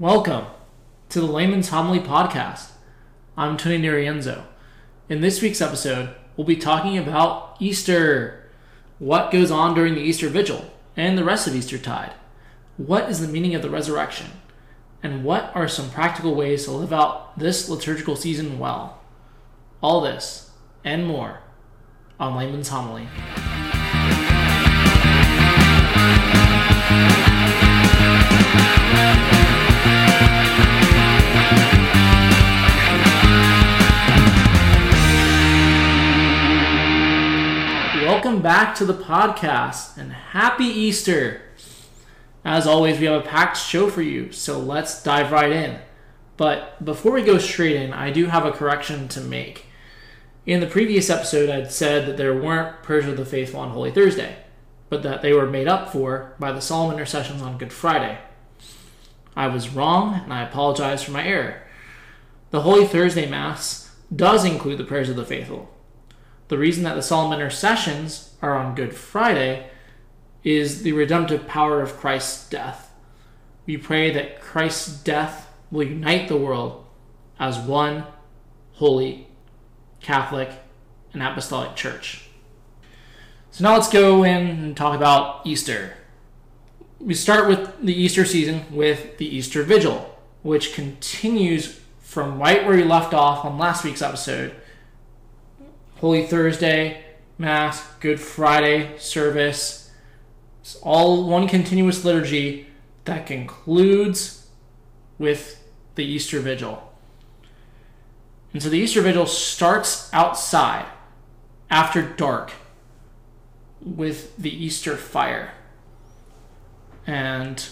Welcome to the Layman's Homily Podcast. I'm Tony Narienzo. In this week's episode, we'll be talking about Easter. What goes on during the Easter Vigil and the rest of Easter tide, What is the meaning of the resurrection? And what are some practical ways to live out this liturgical season well? All this and more on Layman's Homily. Welcome back to the podcast and happy Easter. As always, we have a packed show for you, so let's dive right in. But before we go straight in, I do have a correction to make. In the previous episode, I'd said that there weren't prayers of the faithful on Holy Thursday, but that they were made up for by the solemn intercessions on Good Friday. I was wrong, and I apologize for my error. The Holy Thursday Mass does include the prayers of the faithful, the reason that the solemn intercessions are on Good Friday is the redemptive power of Christ's death. We pray that Christ's death will unite the world as one holy, Catholic, and Apostolic Church. So now let's go in and talk about Easter. We start with the Easter season with the Easter Vigil, which continues from right where we left off on last week's episode Holy Thursday, Mass, Good Friday service. It's all one continuous liturgy that concludes with the Easter Vigil. And so the Easter Vigil starts outside after dark with the Easter fire. And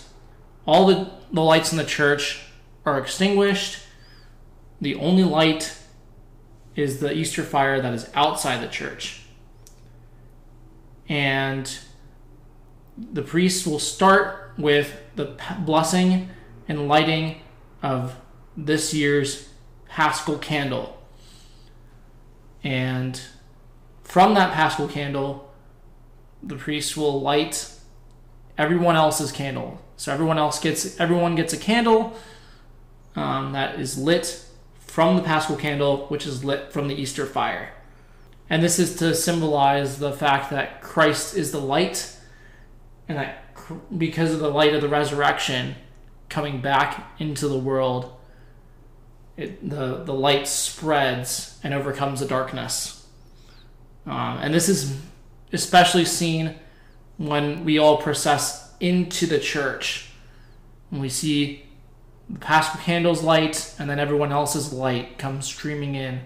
all the, the lights in the church are extinguished. The only light is the Easter fire that is outside the church. And the priests will start with the blessing and lighting of this year's paschal candle. And from that paschal candle, the priests will light everyone else's candle. So everyone else gets everyone gets a candle um, that is lit from the Paschal candle, which is lit from the Easter fire. And this is to symbolize the fact that Christ is the light, and that because of the light of the resurrection coming back into the world, it, the, the light spreads and overcomes the darkness. Um, and this is especially seen when we all process into the church. When we see the Paschal candle's light, and then everyone else's light comes streaming in.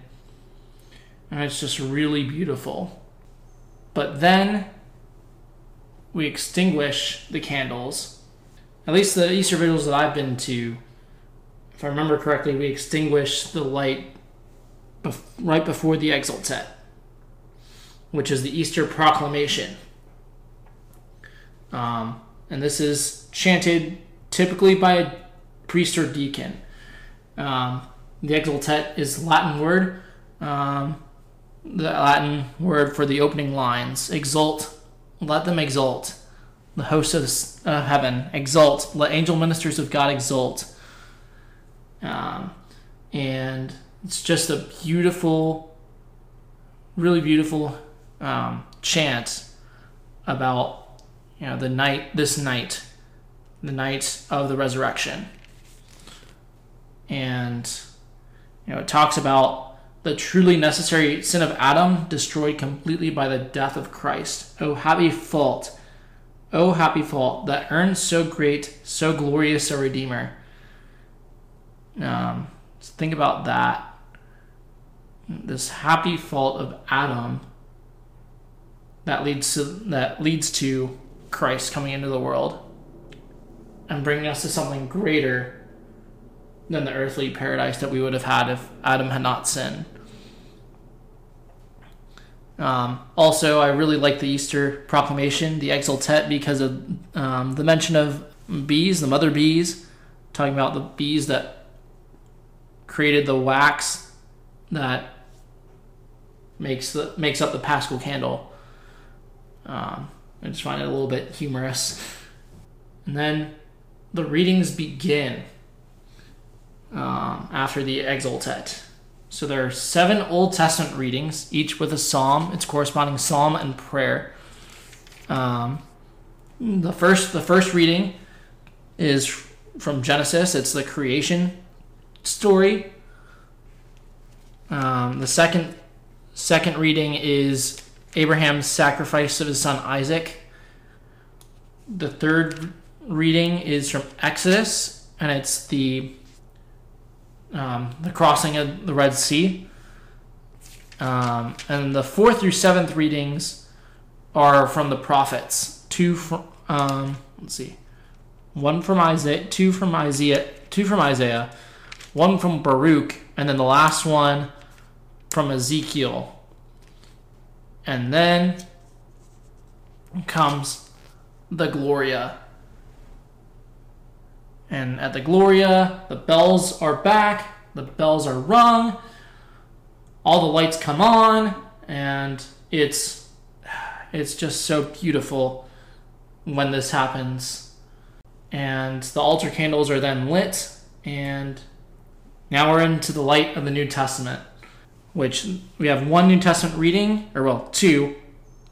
And it's just really beautiful. But then we extinguish the candles. At least the Easter vigils that I've been to, if I remember correctly, we extinguish the light bef- right before the Exultet, which is the Easter proclamation. Um, and this is chanted typically by a priest or deacon. Um, the exultet is Latin word, um, the Latin word for the opening lines. Exult, let them exult. The hosts of uh, heaven exult. Let angel ministers of God exult. Um, and it's just a beautiful, really beautiful um, chant about you know the night, this night, the night of the resurrection and you know it talks about the truly necessary sin of Adam destroyed completely by the death of Christ. Oh happy fault, oh happy fault that earns so great, so glorious a redeemer. Um, think about that. This happy fault of Adam that leads to that leads to Christ coming into the world and bringing us to something greater than the earthly paradise that we would have had if Adam had not sinned. Um, also, I really like the Easter proclamation, the Exultet, because of um, the mention of bees, the mother bees, talking about the bees that created the wax that makes the makes up the Paschal candle. Um, I just find it a little bit humorous. And then the readings begin um, after the Exultet. So there are seven Old Testament readings, each with a psalm, its corresponding psalm and prayer. Um, the first, the first reading is from Genesis. It's the creation story. Um, the second, second reading is Abraham's sacrifice of his son Isaac. The third reading is from Exodus, and it's the um, the crossing of the Red Sea. Um, and the fourth through seventh readings are from the prophets. Two from um, let's see, one from Isaiah, two from Isaiah, two from Isaiah, one from Baruch, and then the last one from Ezekiel. And then comes the Gloria. And at the Gloria, the bells are back, the bells are rung, all the lights come on, and it's it's just so beautiful when this happens. And the altar candles are then lit, and now we're into the light of the New Testament, which we have one New Testament reading, or well, two.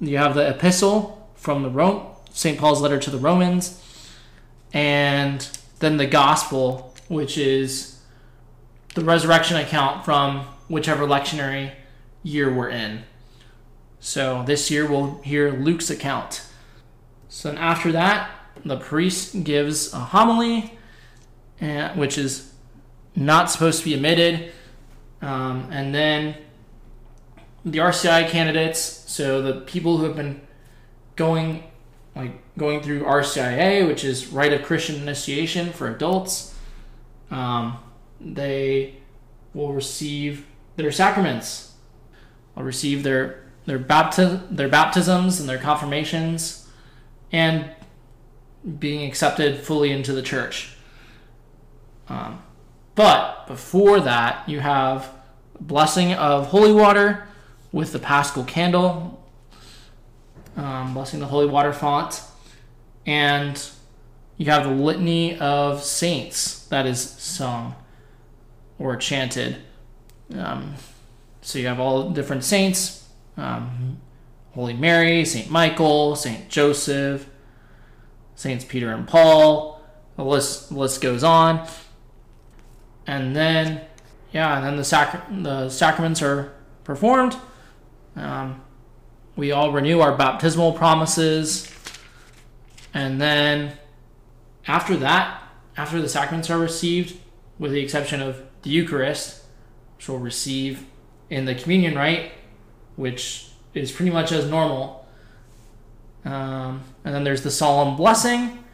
You have the epistle from the Rome, St. Paul's letter to the Romans, and then the gospel, which is the resurrection account from whichever lectionary year we're in. So this year we'll hear Luke's account. So then after that, the priest gives a homily, and, which is not supposed to be omitted. Um, and then the RCI candidates, so the people who have been going like going through RCIA, which is Rite of Christian Initiation for adults, um, they will receive their sacraments. Will receive their their bapti- their baptisms and their confirmations, and being accepted fully into the church. Um, but before that, you have blessing of holy water with the paschal candle, um, blessing the holy water font, and you have the litany of saints that is sung or chanted. Um, so you have all different saints um, Holy Mary, Saint Michael, Saint Joseph, Saints Peter and Paul. The list, list goes on. And then, yeah, and then the, the sacraments are performed. Um, we all renew our baptismal promises. And then after that, after the sacraments are received, with the exception of the Eucharist, which we'll receive in the communion rite, which is pretty much as normal. Um, and then there's the solemn blessing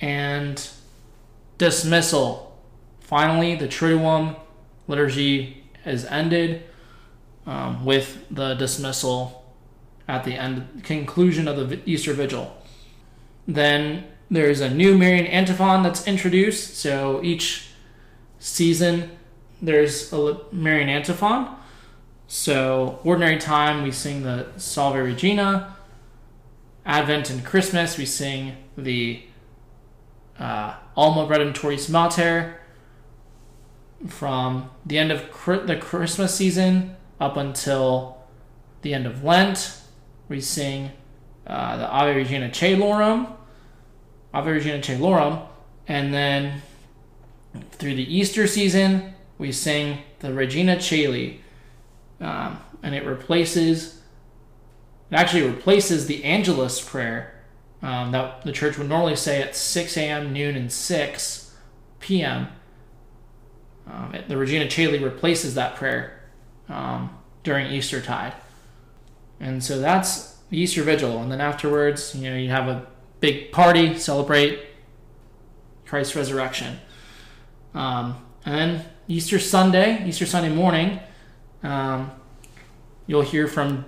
and dismissal. Finally, the Triduum liturgy is ended um, with the dismissal at the end conclusion of the Easter Vigil. Then there's a new Marian antiphon that's introduced. So each season there's a Marian antiphon. So ordinary time we sing the Salve Regina. Advent and Christmas we sing the uh, Alma Redemptoris Mater. From the end of the Christmas season up until the end of Lent, we sing uh, the Ave Regina Caelorum, Ave Regina Caelorum, and then through the Easter season, we sing the Regina Caeli, um, and it replaces, it actually replaces the Angelus prayer um, that the church would normally say at 6 a.m., noon, and 6 p.m. Um, the Regina Caeli replaces that prayer um, during Easter tide. And so that's Easter Vigil. And then afterwards, you know, you have a big party, celebrate Christ's resurrection. Um, and then Easter Sunday, Easter Sunday morning, um, you'll hear from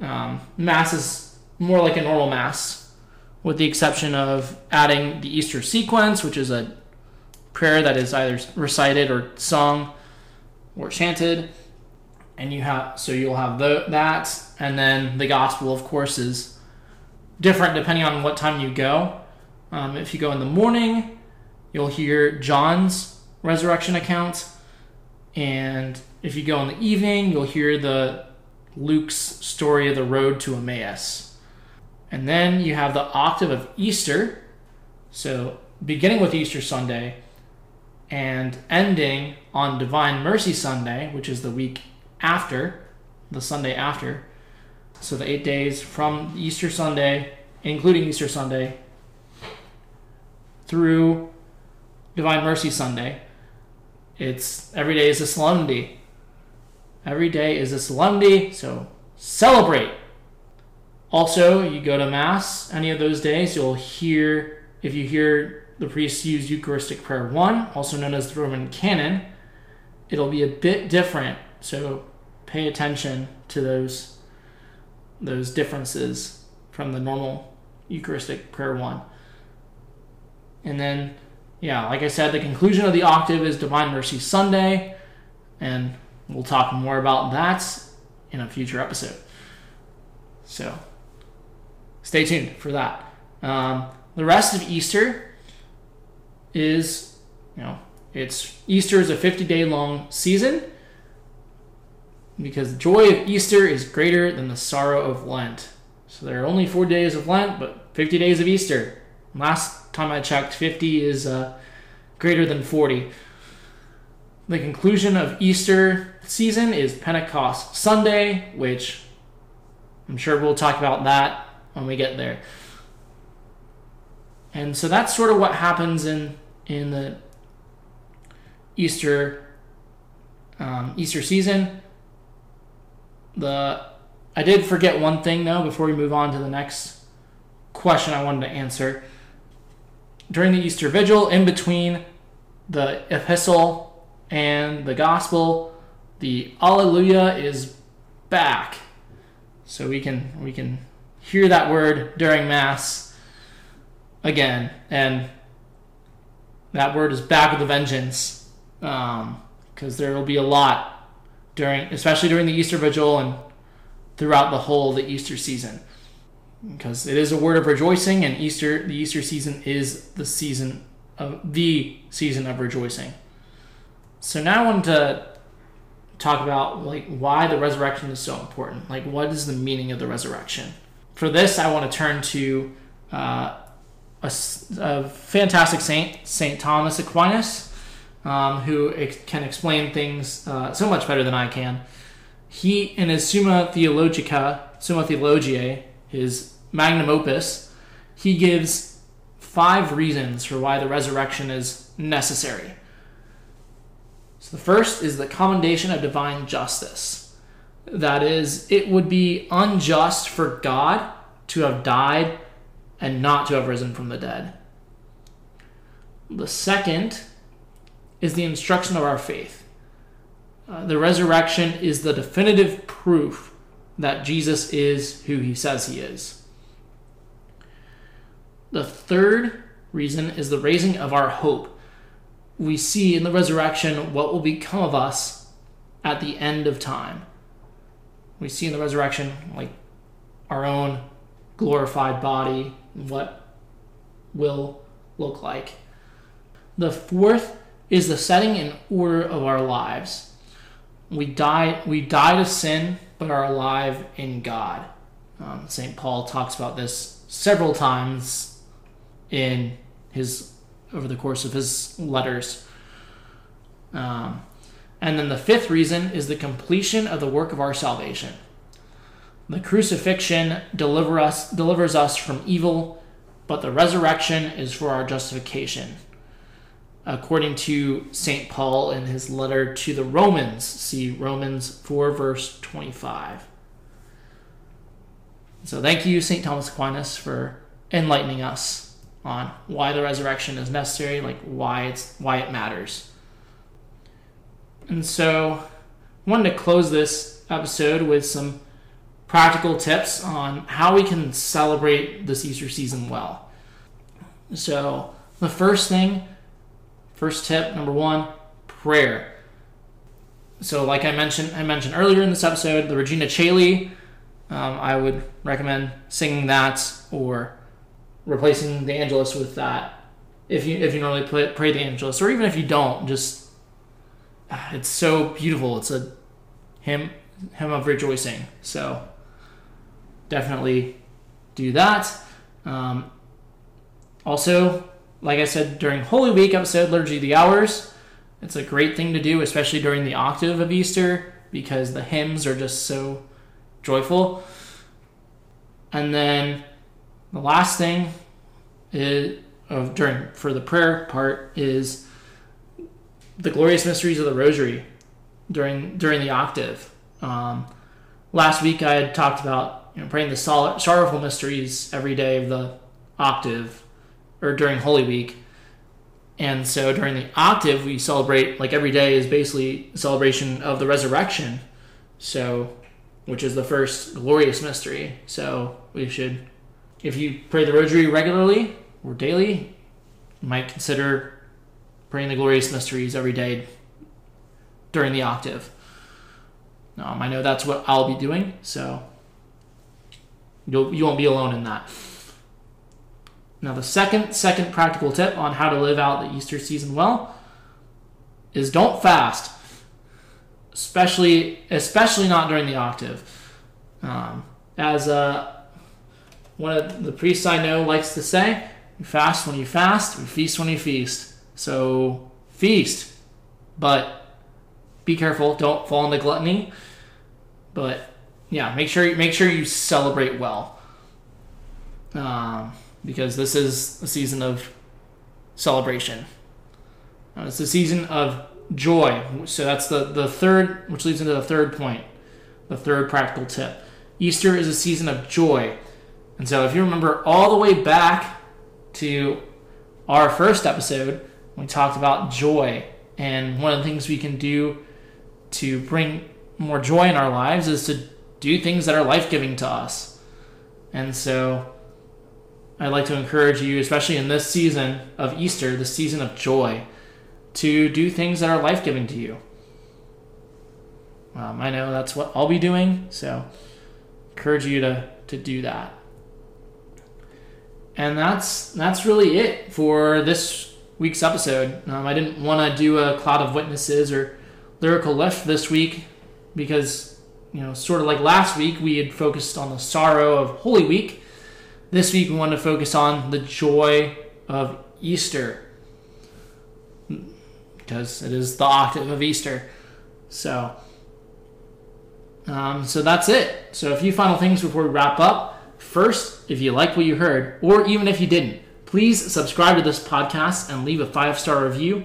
um, masses more like a normal mass, with the exception of adding the Easter sequence, which is a prayer that is either recited or sung or chanted. And you have so you'll have the, that, and then the gospel, of course, is different depending on what time you go. Um, if you go in the morning, you'll hear John's resurrection account. And if you go in the evening, you'll hear the Luke's story of the road to Emmaus. And then you have the octave of Easter. So beginning with Easter Sunday and ending on Divine Mercy Sunday, which is the week after, the Sunday after. So the eight days from Easter Sunday, including Easter Sunday, through Divine Mercy Sunday. It's every day is a solemnity. Every day is a solemnity, so celebrate. Also, you go to Mass any of those days, you'll hear, if you hear the priest use Eucharistic Prayer 1, also known as the Roman Canon, it'll be a bit different. So pay attention to those those differences from the normal Eucharistic Prayer 1. And then, yeah, like I said, the conclusion of the octave is Divine Mercy Sunday, and we'll talk more about that in a future episode. So, stay tuned for that. Um, the rest of Easter is, you know, it's Easter is a 50 day long season because the joy of Easter is greater than the sorrow of Lent. So there are only four days of Lent, but 50 days of Easter. Last time I checked, 50 is uh, greater than 40. The conclusion of Easter season is Pentecost Sunday, which I'm sure we'll talk about that when we get there. And so that's sort of what happens in in the Easter um, Easter season the I did forget one thing though before we move on to the next question I wanted to answer. During the Easter Vigil, in between the epistle and the gospel, the Alleluia is back. So we can we can hear that word during Mass again, and that word is back with a vengeance, because um, there will be a lot during, especially during the Easter Vigil and throughout the whole the Easter season, because it is a word of rejoicing, and Easter, the Easter season is the season of the season of rejoicing. So now I want to talk about like why the resurrection is so important. Like, what is the meaning of the resurrection? For this, I want to turn to uh, a, a fantastic saint, Saint Thomas Aquinas um, who ex- can explain things uh, so much better than I can. He, in his Summa Theologica, Summa Theologiae, his magnum opus, he gives five reasons for why the resurrection is necessary. So the first is the commendation of divine justice. That is, it would be unjust for God to have died and not to have risen from the dead. The second is the instruction of our faith. Uh, the resurrection is the definitive proof that Jesus is who he says he is. The third reason is the raising of our hope. We see in the resurrection what will become of us at the end of time. We see in the resurrection, like our own glorified body, what will look like. The fourth is the setting in order of our lives. We die, we die to sin, but are alive in God. Um, St. Paul talks about this several times in his over the course of his letters. Um, and then the fifth reason is the completion of the work of our salvation. The crucifixion deliver us, delivers us from evil, but the resurrection is for our justification according to St. Paul in his letter to the Romans. See Romans 4, verse 25. So thank you, St. Thomas Aquinas, for enlightening us on why the resurrection is necessary, like why it's why it matters. And so I wanted to close this episode with some practical tips on how we can celebrate this Easter season well. So the first thing First tip, number one, prayer. So, like I mentioned, I mentioned earlier in this episode, the Regina Caeli. Um, I would recommend singing that or replacing the Angelus with that if you if you normally pray, pray the Angelus, or even if you don't, just ah, it's so beautiful. It's a hymn hymn of rejoicing. So definitely do that. Um, also, like I said during Holy Week episode, Liturgy of the Hours, it's a great thing to do, especially during the octave of Easter, because the hymns are just so joyful. And then the last thing is, of during for the prayer part is the glorious mysteries of the Rosary during during the octave. Um, last week I had talked about you know, praying the sorrowful mysteries every day of the octave or during Holy Week. And so during the octave, we celebrate, like every day is basically a celebration of the resurrection. So, which is the first glorious mystery. So we should, if you pray the rosary regularly or daily, you might consider praying the glorious mysteries every day during the octave. Um, I know that's what I'll be doing, so You'll, you won't be alone in that. Now, the second second practical tip on how to live out the Easter season well is don't fast, especially especially not during the octave. Um, as uh, one of the priests I know likes to say, "You fast when you fast, you feast when you feast." So feast, but be careful, don't fall into gluttony. But yeah, make sure make sure you celebrate well, um, because this is a season of celebration. Uh, it's a season of joy. So that's the the third, which leads into the third point, the third practical tip. Easter is a season of joy, and so if you remember all the way back to our first episode, we talked about joy, and one of the things we can do to bring more joy in our lives is to do things that are life giving to us. And so I'd like to encourage you, especially in this season of Easter, the season of joy, to do things that are life giving to you. Um, I know that's what I'll be doing, so encourage you to, to do that. And that's that's really it for this week's episode. Um, I didn't want to do a cloud of witnesses or lyrical lift this week because you know, sort of like last week, we had focused on the sorrow of Holy Week. This week, we want to focus on the joy of Easter because it is the octave of Easter. So, um, so that's it. So, a few final things before we wrap up. First, if you like what you heard, or even if you didn't, please subscribe to this podcast and leave a five star review.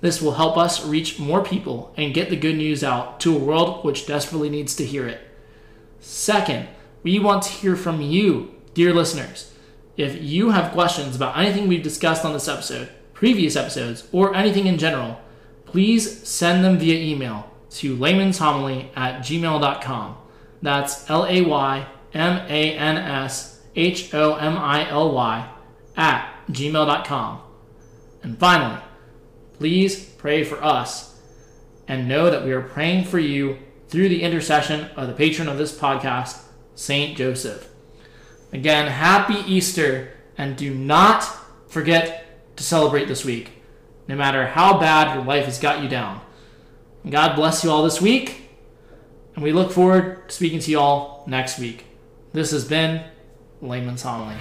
This will help us reach more people and get the good news out to a world which desperately needs to hear it. Second, we want to hear from you, dear listeners. If you have questions about anything we've discussed on this episode, previous episodes, or anything in general, please send them via email to laymanshomily at gmail.com. That's L A Y M A N S H O M I L Y at gmail.com. And finally, Please pray for us and know that we are praying for you through the intercession of the patron of this podcast, Saint Joseph. Again, happy Easter, and do not forget to celebrate this week, no matter how bad your life has got you down. God bless you all this week, and we look forward to speaking to you all next week. This has been Layman's Homily.